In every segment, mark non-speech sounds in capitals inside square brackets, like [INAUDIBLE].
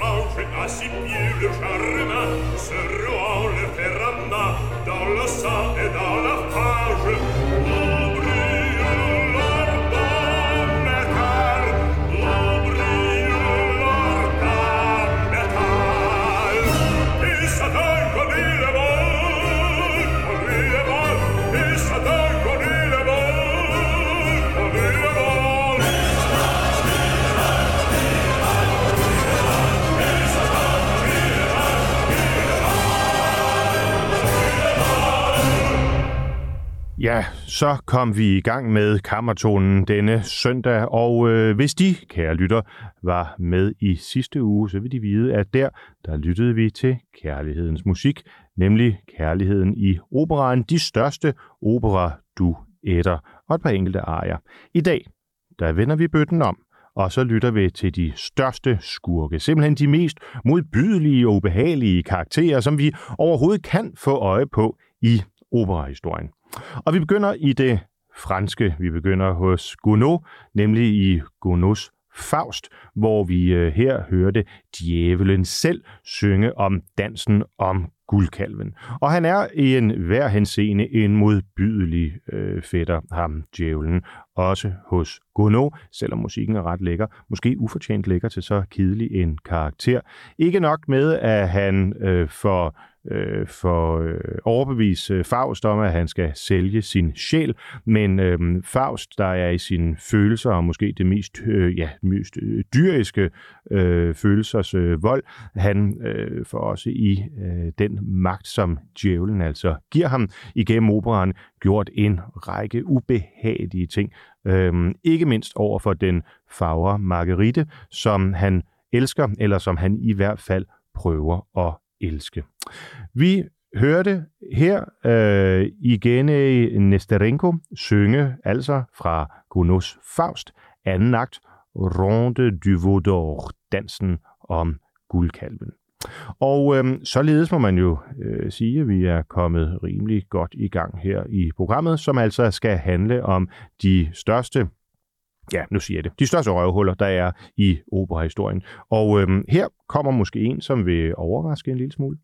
rouge à six pieds le charma se ruant le ferrama dans le sang et dans la Ja, så kom vi i gang med kammertonen denne søndag, og øh, hvis de, kære lytter, var med i sidste uge, så vil de vide, at der, der lyttede vi til kærlighedens musik, nemlig kærligheden i operaen, de største opera du ætter, og et par enkelte arier. I dag, der vender vi bøtten om, og så lytter vi til de største skurke, simpelthen de mest modbydelige og ubehagelige karakterer, som vi overhovedet kan få øje på i operahistorien. Og vi begynder i det franske. Vi begynder hos Gounod, nemlig i Gounods Faust, hvor vi øh, her hørte djævelen selv synge om dansen om guldkalven. Og han er i en hver henseende en modbydelig øh, fætter, ham djævelen. Også hos Gounod, selvom musikken er ret lækker, måske ufortjent lækker til så kedelig en karakter. Ikke nok med, at han øh, får øh, for øh, overbevise øh, Faust om, at han skal sælge sin sjæl, men øh, Faust, der er i sine følelser, og måske det mest, øh, ja, mest øh, dyriske øh, følelsers øh, vold, han øh, får også i øh, den magt, som djævlen altså giver ham igennem operan, gjort en række ubehagelige ting. Øh, ikke mindst over for den fagre Marguerite, som han elsker, eller som han i hvert fald prøver at elske. Vi hørte her øh, igen Nesterenko synge, altså fra Gounods Faust, anden akt, Ronde du Vaudor, dansen om guldkalven. Og øh, således må man jo øh, sige, at vi er kommet rimelig godt i gang her i programmet, som altså skal handle om de største ja, nu siger jeg det, de største røvhuller, der er i operahistorien. Og øhm, her kommer måske en, som vil overraske en lille smule.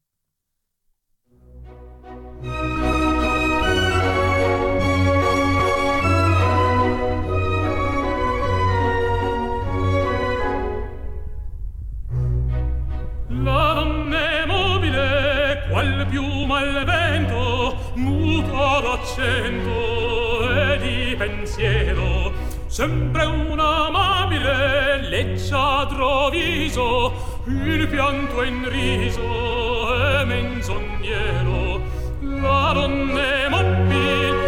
La donna mobile, qual piuma al vento, muta d'accento e di pensiero, sempre un amabile leggiadro viso il pianto in riso e menzognero la donna mobile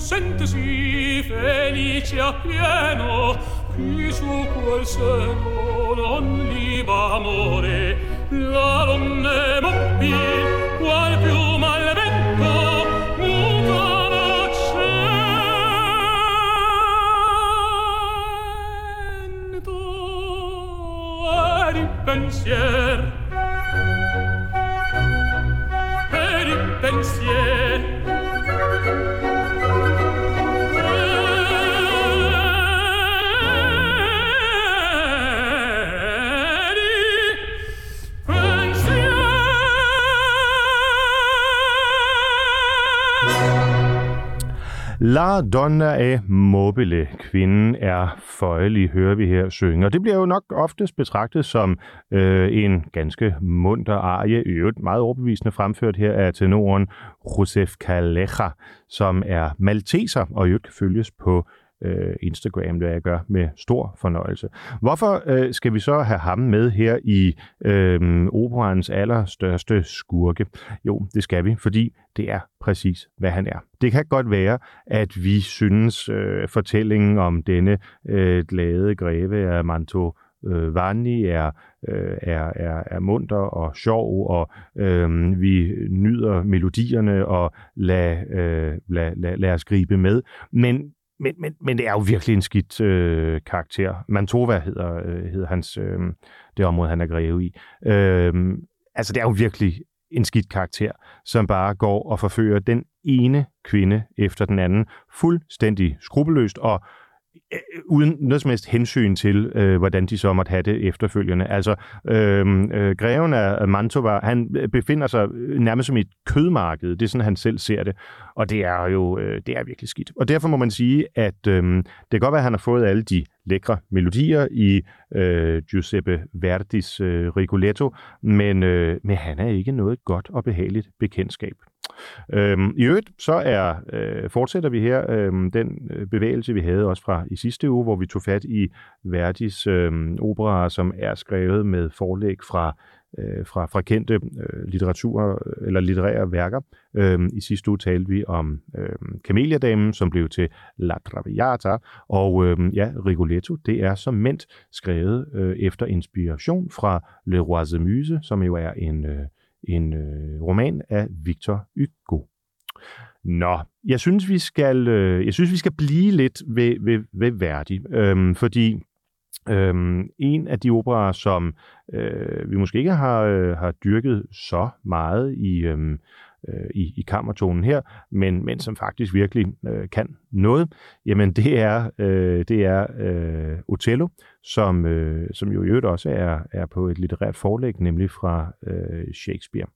sentesi felice pieno qui su quel seno non liba amore la donna m'appia La donna e mobile, kvinden er føjelig, hører vi her synge. Og det bliver jo nok oftest betragtet som øh, en ganske munter arie, øvrigt meget overbevisende fremført her af tenoren Josef Kalecha, som er malteser og i øvrigt kan følges på øh, Instagram, det jeg gør med stor fornøjelse. Hvorfor øh, skal vi så have ham med her i øh, operans allerstørste skurke? Jo, det skal vi, fordi det er præcis, hvad han er. Det kan godt være, at vi synes øh, fortællingen om denne øh, glade greve af Manto øh, Vanni er, øh, er, er, er munter og sjov, og øh, vi nyder melodierne og lad, øh, lad, lad, lad os gribe med. Men men, men, men det er jo virkelig en skidt øh, karakter. Mantova hedder, øh, hedder hans, øh, det område, han er greve i. Øh, altså, det er jo virkelig en skidt karakter, som bare går og forfører den ene kvinde efter den anden, fuldstændig skrupelløst, og Øh, uden noget som helst hensyn til, øh, hvordan de så måtte have det efterfølgende. Altså, øh, øh, greven af Mantova, han øh, befinder sig øh, nærmest som i et kødmarked. Det er sådan, han selv ser det. Og det er jo øh, det er virkelig skidt. Og derfor må man sige, at øh, det kan godt være, at han har fået alle de lækre melodier i øh, Giuseppe Verdis øh, Rigoletto, men, øh, men han er ikke noget godt og behageligt bekendtskab. Øhm, I øvrigt så er øh, fortsætter vi her øhm, øh, den bevægelse, vi havde også fra i sidste uge, hvor vi tog fat i Verdis øh, opera, som er skrevet med forlæg fra øh, fra, fra kendte øh, litteratur eller litterære værker. Øh, I sidste uge talte vi om øh, Kameliadamen, som blev til La Traviata, og øh, ja, Rigoletto, det er som ment skrevet øh, efter inspiration fra Le Roi Muse, som jo er en, øh, en øh, roman af Victor Hugo. Nå, jeg synes, vi skal, øh, jeg synes, vi skal blive lidt ved, ved, ved Verdi, øhm, fordi Øhm, en af de operer, som øh, vi måske ikke har, øh, har dyrket så meget i, øhm, øh, i, i kammertonen her, men, men som faktisk virkelig øh, kan noget, jamen det er, øh, det er øh, Otello, som, øh, som jo i øvrigt også er, er på et litterært forlæg, nemlig fra øh, Shakespeare.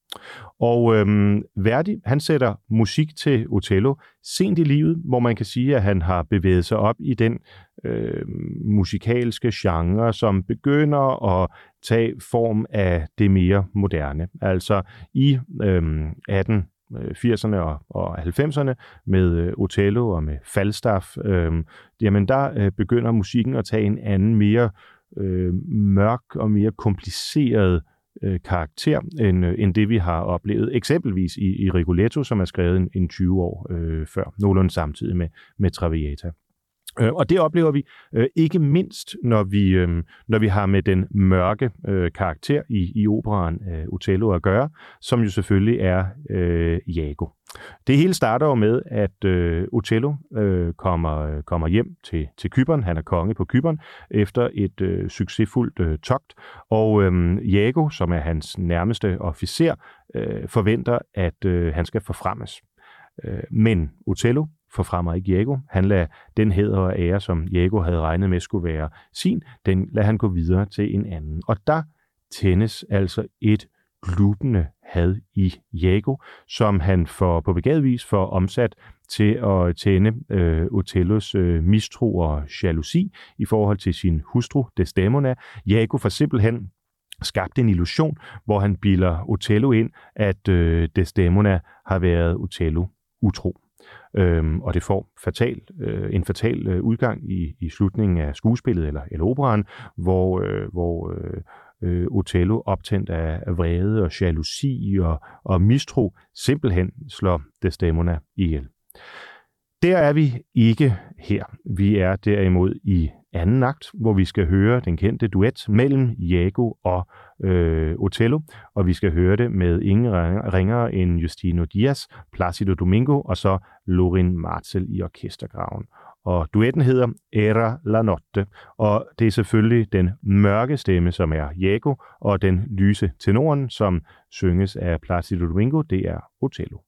Og øh, Verdi, han sætter musik til Otello sent i livet, hvor man kan sige, at han har bevæget sig op i den øh, musikalske genre, som begynder at tage form af det mere moderne. Altså i øh, 18 Øh, 80'erne og, og 90'erne med øh, Otello og med Falstaff, øh, jamen der øh, begynder musikken at tage en anden, mere øh, mørk og mere kompliceret øh, karakter, end, øh, end det vi har oplevet eksempelvis i, i Rigoletto, som er skrevet en, en 20 år øh, før, nogenlunde samtidig med, med Traviata. Øh, og det oplever vi øh, ikke mindst, når vi, øh, når vi har med den mørke øh, karakter i, i operaen øh, Otello at gøre, som jo selvfølgelig er øh, Iago. Det hele starter jo med, at øh, Otello øh, kommer, øh, kommer hjem til, til Kyberen. Han er konge på Kyberen efter et øh, succesfuldt øh, togt. Og øh, Iago, som er hans nærmeste officer, øh, forventer, at øh, han skal forfremmes. Øh, men Otello forfremmer ikke Jago. Han lader den hæder og ære, som Jago havde regnet med skulle være sin, den lader han gå videre til en anden. Og der tændes altså et glubende had i Jago, som han får på begavet vis får omsat til at tænde øh, Otellos øh, mistro og jalousi i forhold til sin hustru Desdemona. Jago får simpelthen skabt en illusion, hvor han bilder Otello ind, at øh, Desdemona har været Otello utro. Øhm, og det får fatal, øh, en fatal øh, udgang i, i slutningen af skuespillet eller, eller operan, hvor, øh, hvor øh, øh, Otello, optændt af, af vrede og jalousi og, og mistro, simpelthen slår Desdemona ihjel. Der er vi ikke her. Vi er derimod i anden akt, hvor vi skal høre den kendte duet mellem Jago og øh, Otello, og vi skal høre det med ingen ringere end Justino Diaz, Placido Domingo og så Lorin Martel i orkestergraven. Og duetten hedder Era la Notte, og det er selvfølgelig den mørke stemme, som er Jago, og den lyse tenoren, som synges af Placido Domingo, det er Otello.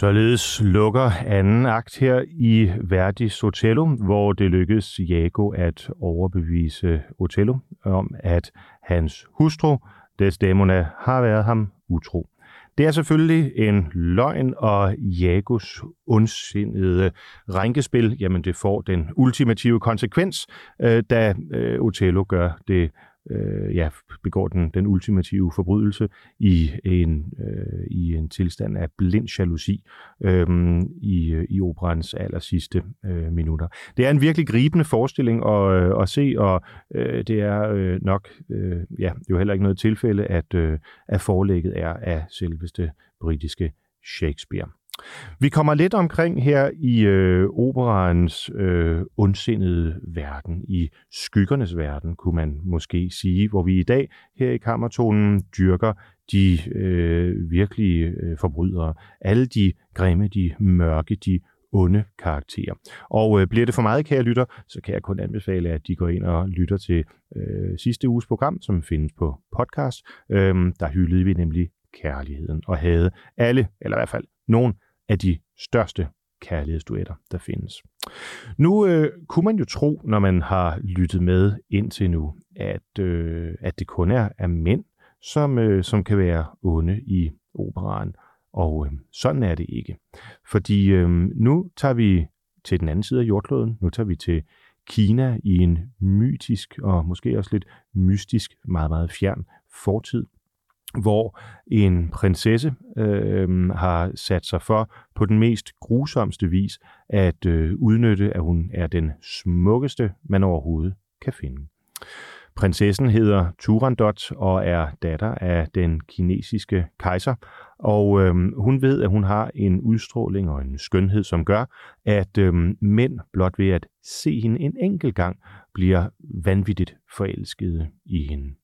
Således lukker anden akt her i Verdis Otello, hvor det lykkedes Jago at overbevise Otello om, at hans hustru, Desdemona, har været ham utro. Det er selvfølgelig en løgn, og Jagos ondsindede rænkespil, jamen det får den ultimative konsekvens, øh, da øh, Otello gør det øh, ja, begår den, den ultimative forbrydelse i en, øh, i en tilstand af blind jalousi øhm, øh, i, i operans aller sidste øh, minutter. Det er en virkelig gribende forestilling at, øh, at se, og øh, det er øh, nok øh, ja, jo heller ikke noget tilfælde, at, øh, at forlægget er af selveste britiske Shakespeare. Vi kommer lidt omkring her i øh, operaens øh, ondsindede verden, i skyggernes verden, kunne man måske sige, hvor vi i dag her i kammertonen dyrker de øh, virkelige øh, forbrydere, alle de grimme, de mørke, de onde karakterer. Og øh, bliver det for meget, kære lytter, så kan jeg kun anbefale, at de går ind og lytter til øh, sidste uges program, som findes på podcast. Øh, der hyldede vi nemlig kærligheden og havde alle, eller i hvert fald nogen af de største kærlighedsduetter, der findes. Nu øh, kunne man jo tro, når man har lyttet med indtil nu, at, øh, at det kun er, er mænd, som, øh, som kan være onde i operaen. Og øh, sådan er det ikke. Fordi øh, nu tager vi til den anden side af jordkloden. Nu tager vi til Kina i en mytisk og måske også lidt mystisk, meget, meget fjern fortid hvor en prinsesse øh, har sat sig for på den mest grusomste vis at øh, udnytte, at hun er den smukkeste, man overhovedet kan finde. Prinsessen hedder Turandot og er datter af den kinesiske kejser, og øh, hun ved, at hun har en udstråling og en skønhed, som gør, at øh, mænd blot ved at se hende en enkelt gang bliver vanvittigt forelskede i hende.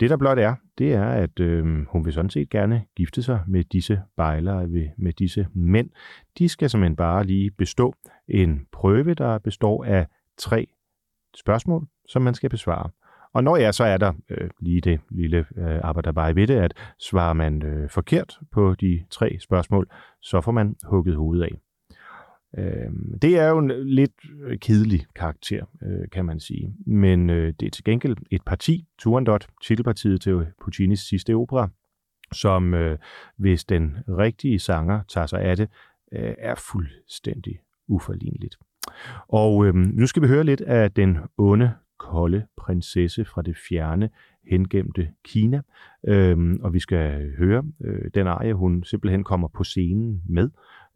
Det der blot er, det er, at øh, hun vil sådan set gerne gifte sig med disse bejlere, med disse mænd. De skal simpelthen bare lige bestå en prøve, der består af tre spørgsmål, som man skal besvare. Og når ja, så er der øh, lige det lille øh, arbejde bare ved det, at svarer man øh, forkert på de tre spørgsmål, så får man hugget hovedet af. Øh, det er jo en lidt øh, kedelig karakter, øh, kan man sige. Men øh, det er til gengæld et parti, Turandot, titelpartiet til Puccinis sidste opera, som øh, hvis den rigtige sanger tager sig af det, øh, er fuldstændig uforligneligt. Og øh, nu skal vi høre lidt af den onde, kolde prinsesse fra det fjerne, hengemte Kina. Øh, og vi skal høre øh, den arie, hun simpelthen kommer på scenen med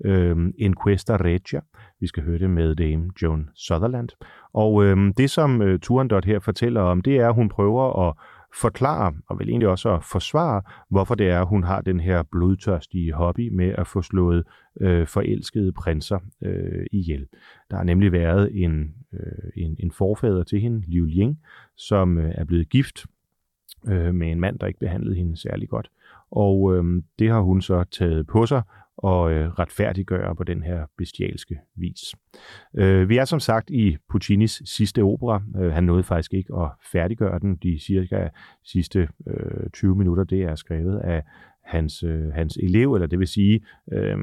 øh, Inquesta Regia. Vi skal høre det med Dame Joan Sutherland. Og øh, det, som øh, Turandot her fortæller om, det er, at hun prøver at forklare, og vel egentlig også at forsvare, hvorfor det er, hun har den her blodtørstige hobby med at få slået øh, forelskede prinser øh, ihjel. Der har nemlig været en, øh, en, en forfader til hende, Liu Ying, som øh, er blevet gift øh, med en mand, der ikke behandlede hende særlig godt. Og øh, det har hun så taget på sig og øh, retfærdiggøre på den her bestialske vis. Øh, vi er som sagt i Puccinis sidste opera. Øh, han nåede faktisk ikke at færdiggøre den. De cirka sidste øh, 20 minutter, det er skrevet af hans, øh, hans elev, eller det vil sige, øh,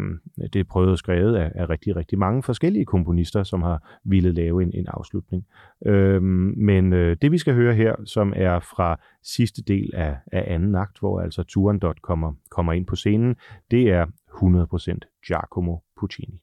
det er prøvet skrevet af, af rigtig, rigtig mange forskellige komponister, som har ville lave en, en afslutning. Øh, men øh, det vi skal høre her, som er fra sidste del af, af anden akt, hvor altså Turandot kommer, kommer ind på scenen, det er 100% Giacomo Puccini.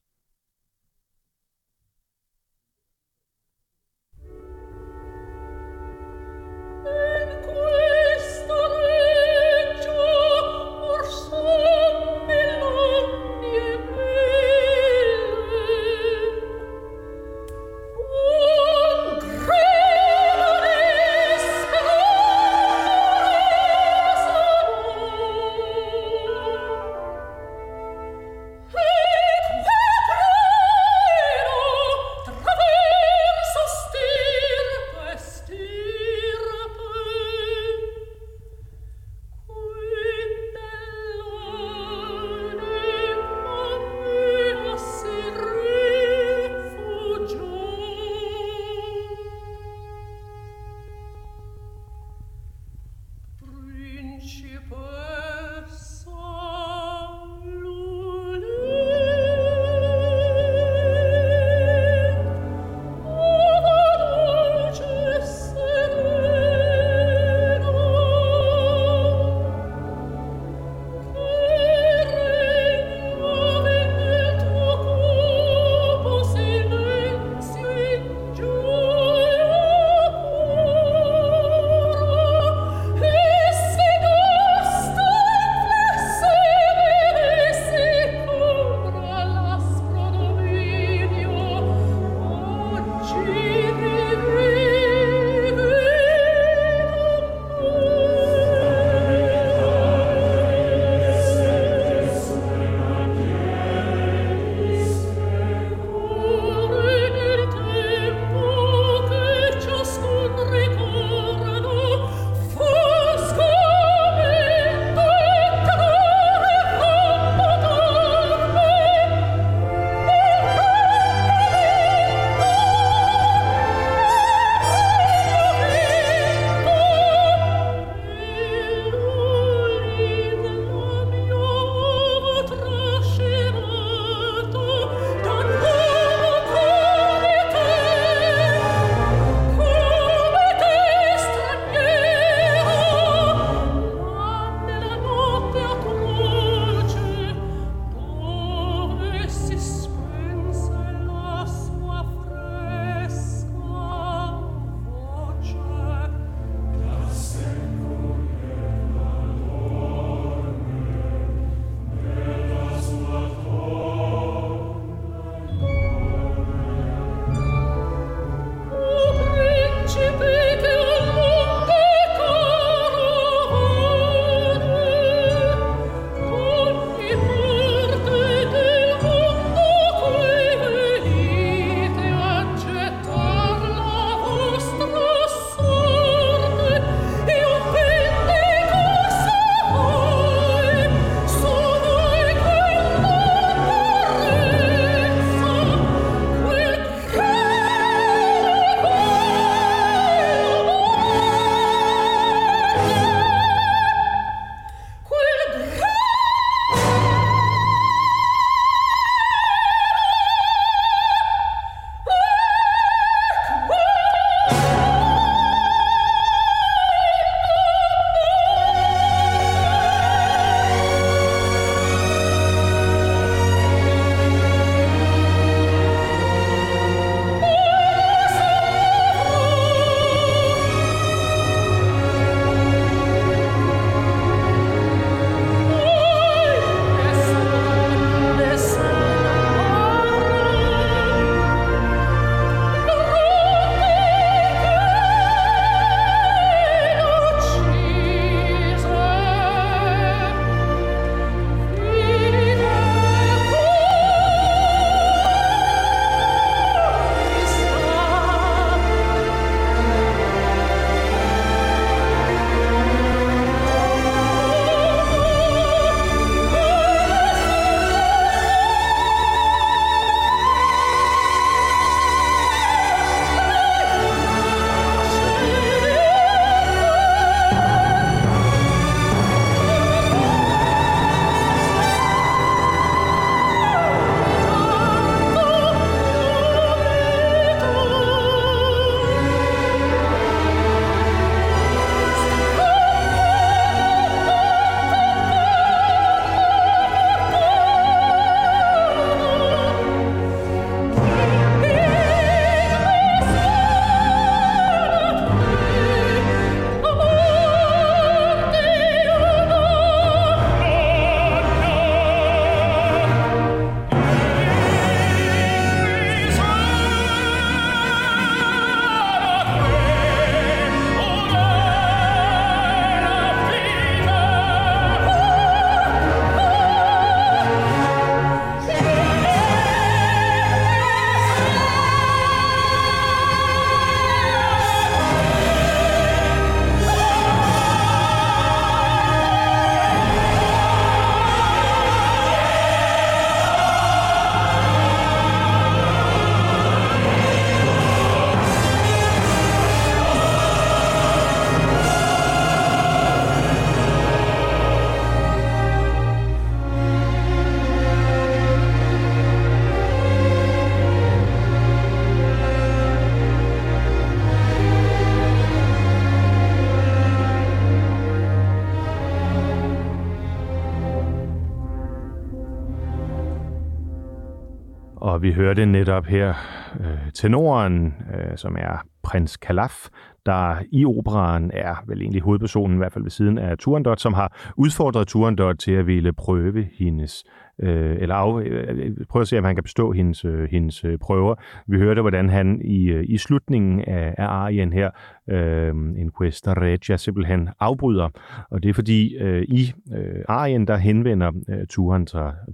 Hørte netop her øh, tenoren, øh, som er prins Kalaf, der i operaen er vel egentlig hovedpersonen, i hvert fald ved siden af Turandot, som har udfordret Turandot til at ville prøve hendes øh, eller af, øh, prøve at se, om han kan bestå hendes, øh, hendes øh, prøver. Vi hørte, hvordan han i, i slutningen af, af arien her, øh, en questa regia, simpelthen afbryder. Og det er fordi, øh, i øh, arien, der henvender øh,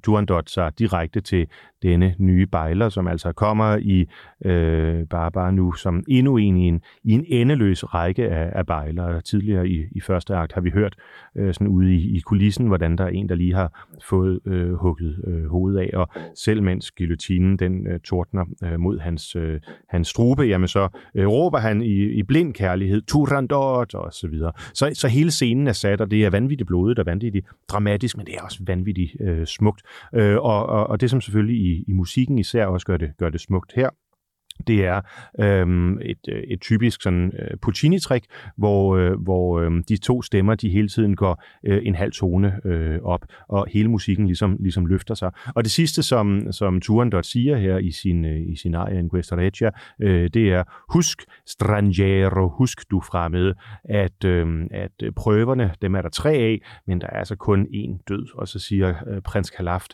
Turandot sig direkte til denne nye bejler, som altså kommer i øh, bare, bare nu som endnu en i en, i en endeløs række af, af bejlere. Tidligere i, i første akt har vi hørt øh, sådan ude i, i kulissen, hvordan der er en, der lige har fået øh, hugget øh, hovedet af, og selv mens guillotinen den øh, tordner øh, mod hans, øh, hans strube, jamen så øh, råber han i, i blind kærlighed, Turandot, og så videre. Så, så hele scenen er sat, og det er vanvittigt blodet og vanvittigt dramatisk, men det er også vanvittigt øh, smukt. Øh, og, og, og det som selvfølgelig i, i musikken især også gør det, gør det smukt her, det er øhm, et, øh, et typisk sådan øh, Puccini-trick, hvor, øh, hvor øh, de to stemmer de hele tiden går øh, en halv tone øh, op, og hele musikken ligesom, ligesom løfter sig. Og det sidste, som, som Turandot siger her i sin, øh, i sin aria in Questa Regia, øh, det er, husk strangero, husk du fremmede, øhm, at, øh, at prøverne, dem er der tre af, men der er altså kun én død. Og så siger øh, prins Kalaf,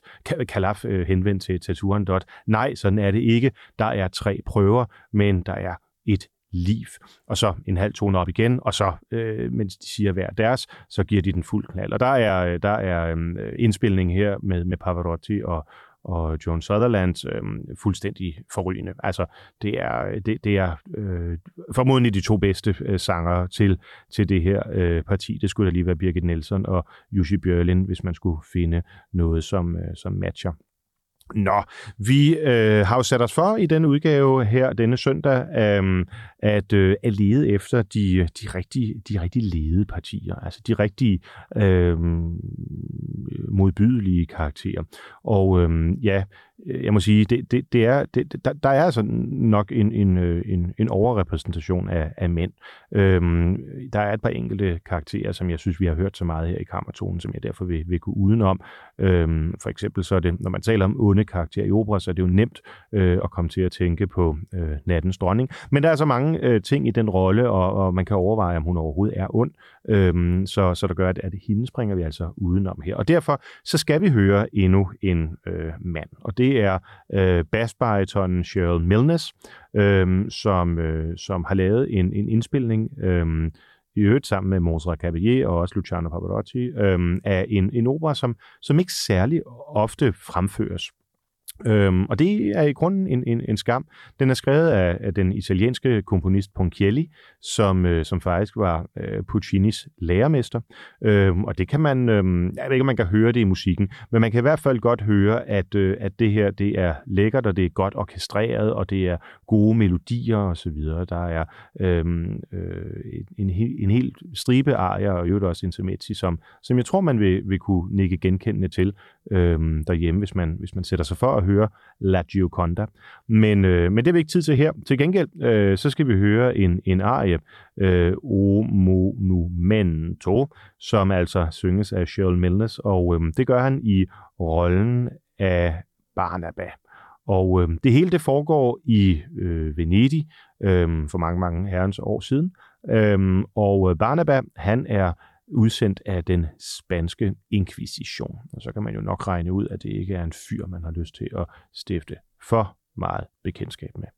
Kalaf øh, henvendt til, til Turandot, nej, sådan er det ikke, der er tre prøver, men der er et liv. Og så en halv tone op igen, og så, øh, mens de siger hver deres, så giver de den fuld knald. Og der er, øh, der er øh, indspilning her med, med Pavarotti og, og John Sutherland øh, fuldstændig forrygende. Altså, det er, det, det er øh, formodentlig de to bedste øh, sanger til, til det her øh, parti. Det skulle da lige være Birgit Nielsen og Jussi Bjørlin, hvis man skulle finde noget, som, øh, som matcher. Nå, vi øh, har jo sat os for i denne udgave her denne søndag øh, at, øh, at lede efter de, de, rigtige, de rigtige ledede partier, altså de rigtige øh, modbydelige karakterer. Og øh, ja, Øh, jeg må sige, det, det, det er, det, der, der er altså nok en, en, øh, en, en overrepræsentation af, af mænd. Øhm, der er et par enkelte karakterer, som jeg synes, vi har hørt så meget her i Kammertonen, som jeg derfor vil, vil gå udenom. Øhm, for eksempel så er det, når man taler om onde karakterer i opera, så er det jo nemt øh, at komme til at tænke på øh, nattens dronning. Men der er så mange øh, ting i den rolle, og, og man kan overveje, om hun overhovedet er ond. Øhm, så, så der gør, at, at hende springer vi altså udenom her. Og derfor så skal vi høre endnu en øh, mand. Og det det er øh, bassbaritonen Cheryl Milnes, øh, som, øh, som har lavet en, en indspilning øh, i øvrigt sammen med Montserrat Caballé og også Luciano Pavarotti, øh, af en, en opera, som, som ikke særlig ofte fremføres. Øhm, og det er i grunden en, en, en skam. Den er skrevet af, af den italienske komponist Ponchielli, som, øh, som faktisk var øh, Puccinis lærermester. Øhm, og det kan man, øh, jeg ved ikke, om man kan høre det i musikken, men man kan i hvert fald godt høre, at, øh, at det her det er lækkert, og det er godt orkestreret, og det er gode melodier osv. Der er øhm, øh, en, en, en hel stribe arier, og i øvrigt også intermezzi, som, som jeg tror, man vil, vil kunne nikke genkendende til øh, derhjemme, hvis man, hvis man sætter sig for at høre La Gioconda. Men, øh, men det har vi ikke tid til her. Til gengæld, øh, så skal vi høre en, en arie, øh, O Monumento, som altså synges af Cheryl Milnes, og øh, det gør han i rollen af Barnaba. Og øh, det hele det foregår i øh, Venedig øh, for mange, mange herrens år siden. Øh, og Barnaba, han er udsendt af den spanske inkvisition. Og så kan man jo nok regne ud, at det ikke er en fyr, man har lyst til at stifte for meget bekendtskab med.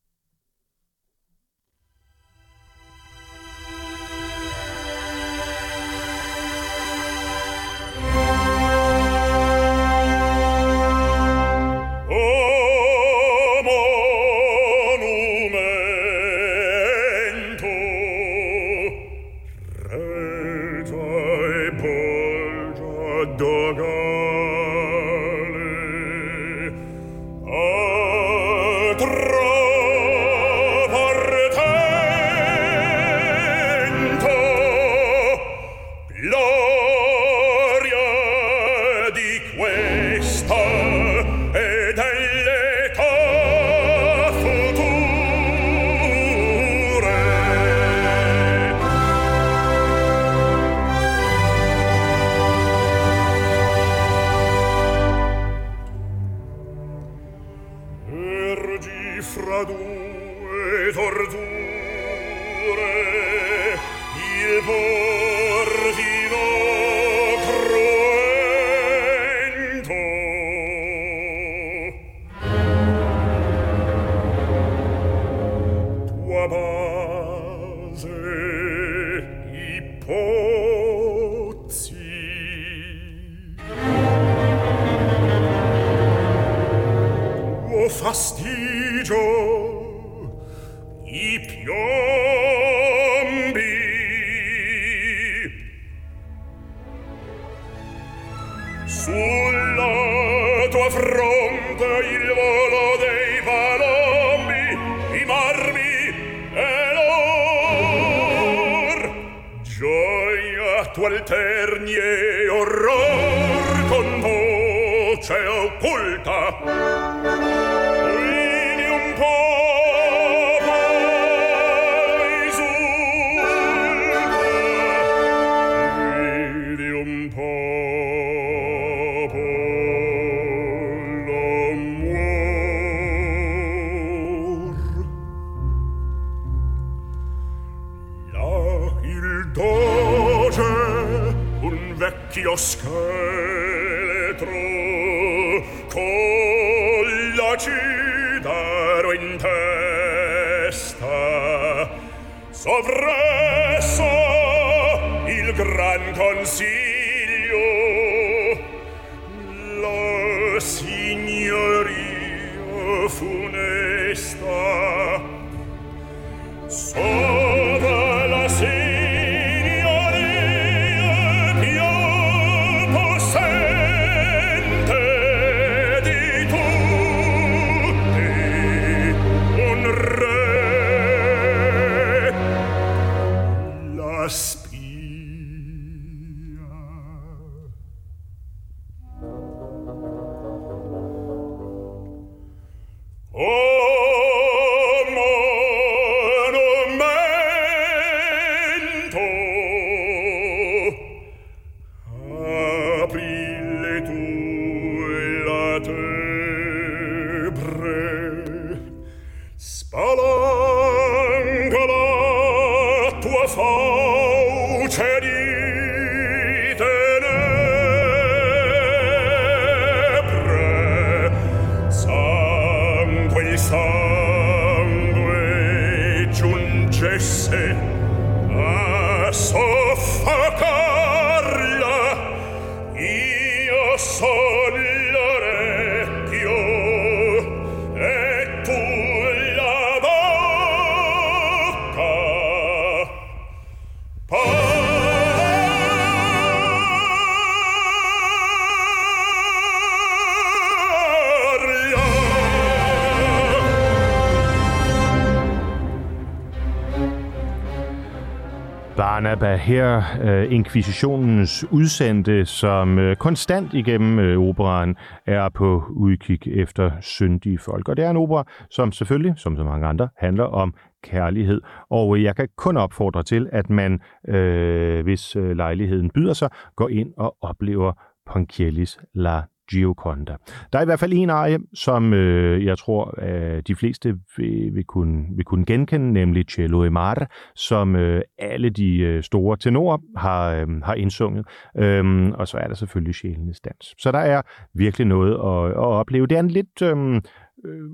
Her, øh, inkvisitionens udsendte, som øh, konstant igennem øh, operaen er på udkig efter syndige folk. Og det er en opera, som selvfølgelig, som så mange andre, handler om kærlighed. Og øh, jeg kan kun opfordre til, at man, øh, hvis øh, lejligheden byder sig, går ind og oplever Ponchiellis La Gioconda. Der er i hvert fald en arie, som øh, jeg tror, øh, de fleste vil, vil, kunne, vil kunne genkende, nemlig Cello e Mare, som øh, alle de øh, store tenorer har, øh, har indsunget. Øhm, og så er der selvfølgelig Sjælenes Dans. Så der er virkelig noget at, at opleve. Det er en lidt... Øh, øh,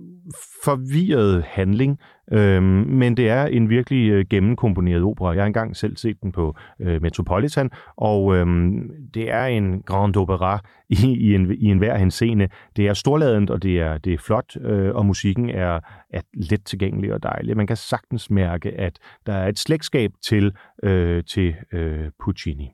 forvirret handling, øh, men det er en virkelig øh, gennemkomponeret opera. Jeg har engang selv set den på øh, Metropolitan, og øh, det er en grand opera [LAUGHS] i, i, en, i enhver henseende. Det er storladent, og det er, det er flot, øh, og musikken er, er let tilgængelig og dejlig. Man kan sagtens mærke, at der er et slægtskab til, øh, til øh, Puccini.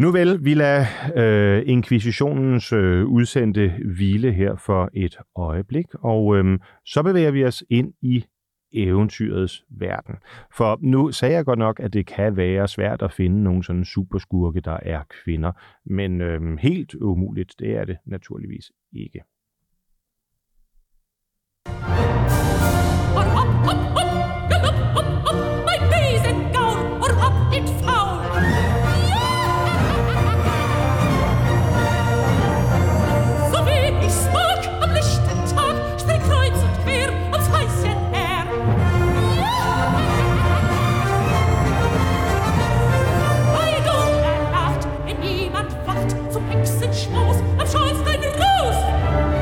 Nu vel, vi lader øh, inkvisitionens øh, udsendte hvile her for et øjeblik, og øh, så bevæger vi os ind i eventyrets verden. For nu sagde jeg godt nok, at det kan være svært at finde nogle sådan superskurke, der er kvinder, men øh, helt umuligt, det er det naturligvis ikke. Ruß! Am Schornstein Ruß!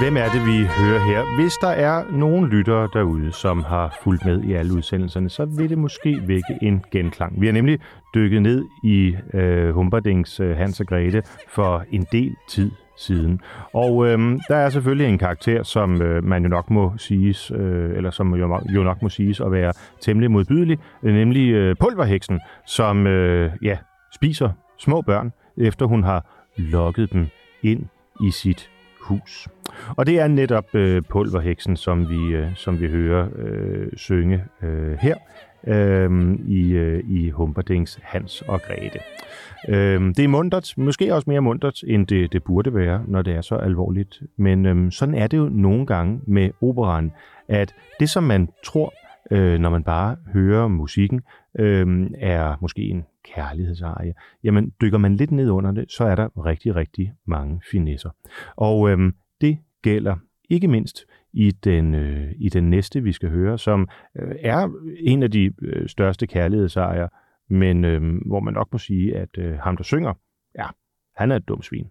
Hvem er det, vi hører her? Hvis der er nogen lyttere derude, som har fulgt med i alle udsendelserne, så vil det måske vække en genklang. Vi har nemlig dykket ned i øh, Humperdings øh, Hans og Grete for en del tid siden. Og øh, der er selvfølgelig en karakter, som øh, man jo nok må siges, øh, eller som jo, jo nok må siges at være temmelig modbydelig, øh, nemlig øh, pulverheksen, som øh, ja, spiser små børn, efter hun har lokket dem ind i sit hus. Og det er netop øh, pulverheksen, som vi, øh, som vi hører øh, synge øh, her øh, i, øh, i Humperdings Hans og Grete. Øh, det er mundtet, måske også mere mundtet, end det, det burde være, når det er så alvorligt. Men øh, sådan er det jo nogle gange med operan, at det, som man tror, øh, når man bare hører musikken, øh, er måske en kærlighedsarie, jamen dykker man lidt ned under det, så er der rigtig, rigtig mange finesser. Og øh, det gælder ikke mindst i den, øh, i den næste, vi skal høre, som øh, er en af de øh, største kærlighedsejer, men øh, hvor man nok må sige, at øh, ham, der synger, ja, han er et dumt svin.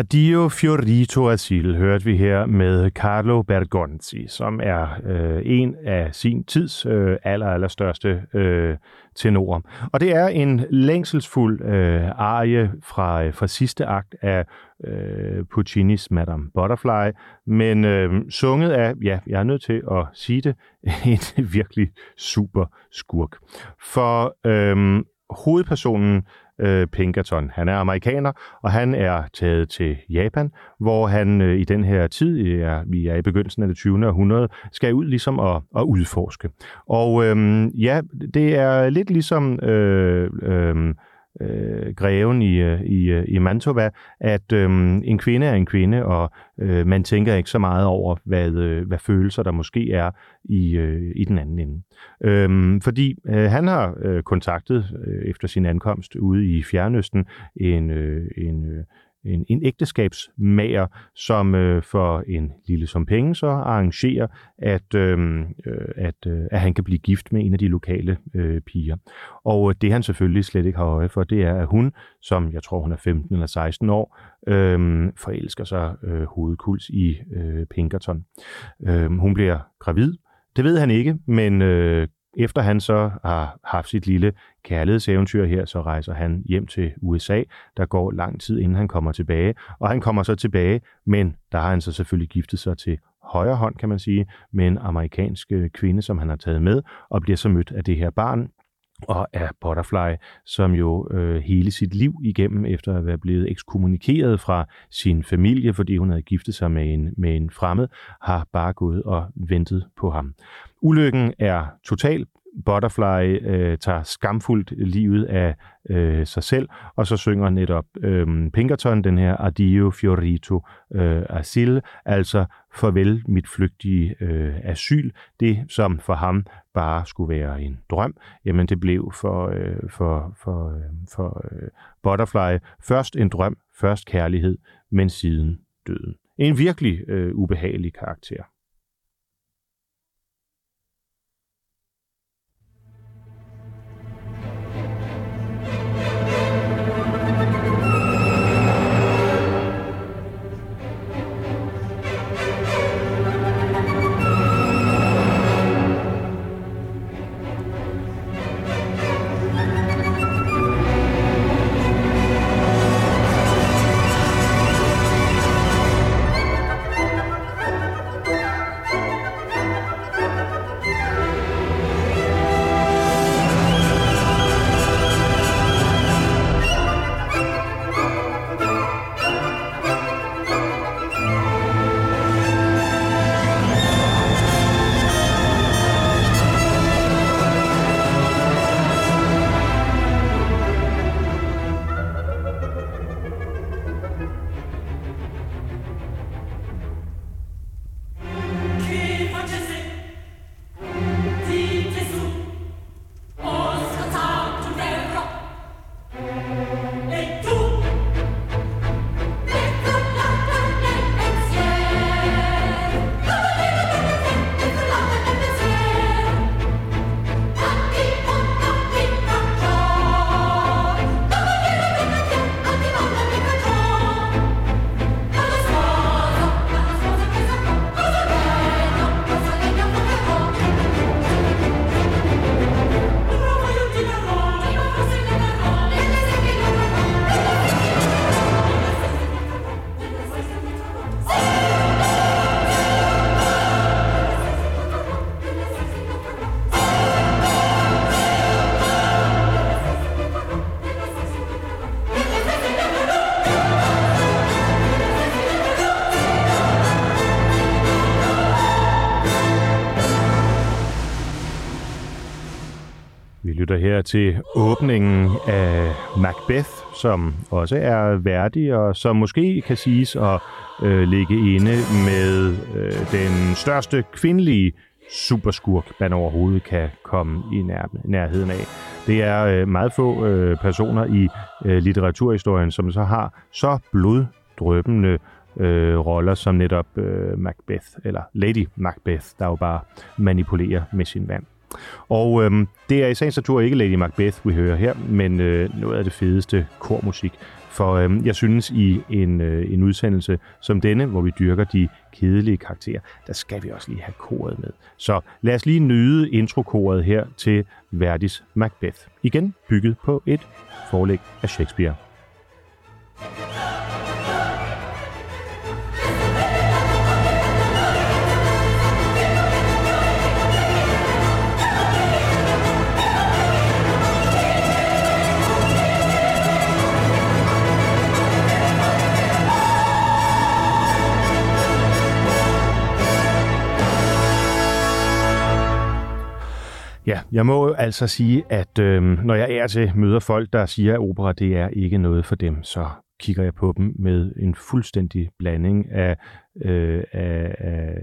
Addio Fiorito Asil hørte vi her med Carlo Bergonzi, som er øh, en af sin tids øh, aller, største øh, tenorer. Og det er en længselsfuld øh, arie fra, øh, fra sidste akt af øh, Puccinis Madame Butterfly, men øh, sunget af, ja, jeg er nødt til at sige det, [LAUGHS] en virkelig super skurk. For øh, hovedpersonen øh, Pinkerton. Han er amerikaner, og han er taget til Japan, hvor han øh, i den her tid, er, vi er i begyndelsen af det 20. århundrede, skal ud ligesom at, at udforske. Og øh, ja, det er lidt ligesom øh, øh, øh, greven i, øh, i, øh, i Mantova, at øh, en kvinde er en kvinde, og øh, man tænker ikke så meget over, hvad, øh, hvad følelser der måske er i, øh, i den anden ende. Øh, fordi øh, han har øh, kontaktet øh, efter sin ankomst ude i Fjernøsten en, øh, en, øh, en, en ægteskabsmager, som øh, for en lille som penge så arrangerer, at, øhm, øh, at, øh, at han kan blive gift med en af de lokale øh, piger. Og øh, det han selvfølgelig slet ikke har øje for, det er, at hun, som jeg tror hun er 15 eller 16 år, øh, forelsker sig øh, hovedkuls i øh, Pinkerton. Øh, hun bliver gravid. Det ved han ikke, men øh, efter han så har haft sit lille kærlighedseventyr her, så rejser han hjem til USA. Der går lang tid, inden han kommer tilbage. Og han kommer så tilbage, men der har han så selvfølgelig giftet sig til højre hånd, kan man sige, med en amerikansk øh, kvinde, som han har taget med, og bliver så mødt af det her barn, og af Butterfly, som jo øh, hele sit liv igennem, efter at være blevet ekskommunikeret fra sin familie, fordi hun havde giftet sig med en, med en fremmed, har bare gået og ventet på ham. Ulykken er total Butterfly øh, tager skamfuldt livet af øh, sig selv, og så synger netop øh, Pinkerton den her Addio Fiorito øh, Asil, altså farvel mit flygtige øh, asyl, det som for ham bare skulle være en drøm, jamen det blev for, øh, for, for, øh, for øh, Butterfly først en drøm, først kærlighed, men siden døden. En virkelig øh, ubehagelig karakter. Lytter her til åbningen af Macbeth, som også er værdig, og som måske kan siges at øh, ligge inde med øh, den største kvindelige superskurk, man overhovedet kan komme i nær, nærheden af. Det er øh, meget få øh, personer i øh, litteraturhistorien, som så har så bloddrøbende øh, roller som netop øh, Macbeth, eller Lady Macbeth, der jo bare manipulerer med sin vand. Og øhm, det er i sagens natur ikke Lady Macbeth, vi hører her, men øh, noget af det fedeste kormusik. For øhm, jeg synes, i en, øh, en udsendelse som denne, hvor vi dyrker de kedelige karakterer, der skal vi også lige have koret med. Så lad os lige nyde introkoret her til Verdis Macbeth. Igen bygget på et forlæg af Shakespeare. Ja, jeg må altså sige, at øh, når jeg er til møder folk, der siger, at opera det er ikke noget for dem, så kigger jeg på dem med en fuldstændig blanding af, øh, af, af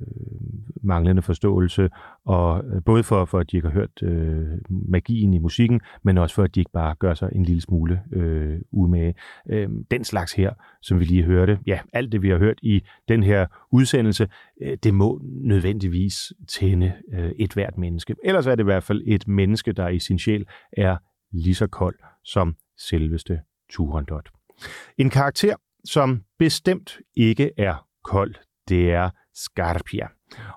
øh, manglende forståelse, og øh, både for, for at de ikke har hørt øh, magien i musikken, men også for at de ikke bare gør sig en lille smule øh, umage. Øh, den slags her, som vi lige hørte, ja, alt det vi har hørt i den her udsendelse, øh, det må nødvendigvis tænde øh, et hvert menneske. Ellers er det i hvert fald et menneske, der i sin sjæl er lige så kold som selveste Turandot. En karakter, som bestemt ikke er kold, det er Scarpia.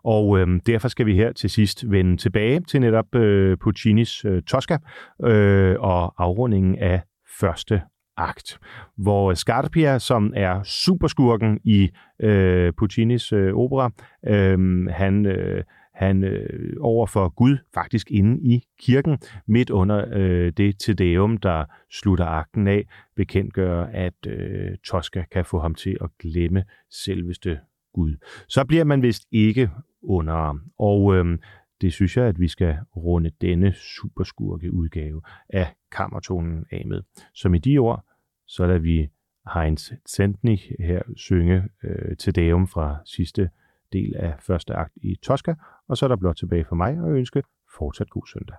Og øh, derfor skal vi her til sidst vende tilbage til netop øh, Puccinis øh, Tosca øh, og afrundingen af første akt, hvor Scarpia, som er superskurken i øh, Puccinis øh, opera, øh, han, øh, han øh, over for Gud, faktisk inde i kirken, midt under øh, det til Deum, der slutter akten af, bekendtgør, at øh, Tosca kan få ham til at glemme selveste Gud. Så bliver man vist ikke under. Og øh, det synes jeg, at vi skal runde denne superskurke udgave af Kammertonen af med. Som i de ord, så lader vi Heinz Zentnig her synge øh, til Deum fra sidste del af første akt i Tosca, og så er der blot tilbage for mig at ønske fortsat god søndag.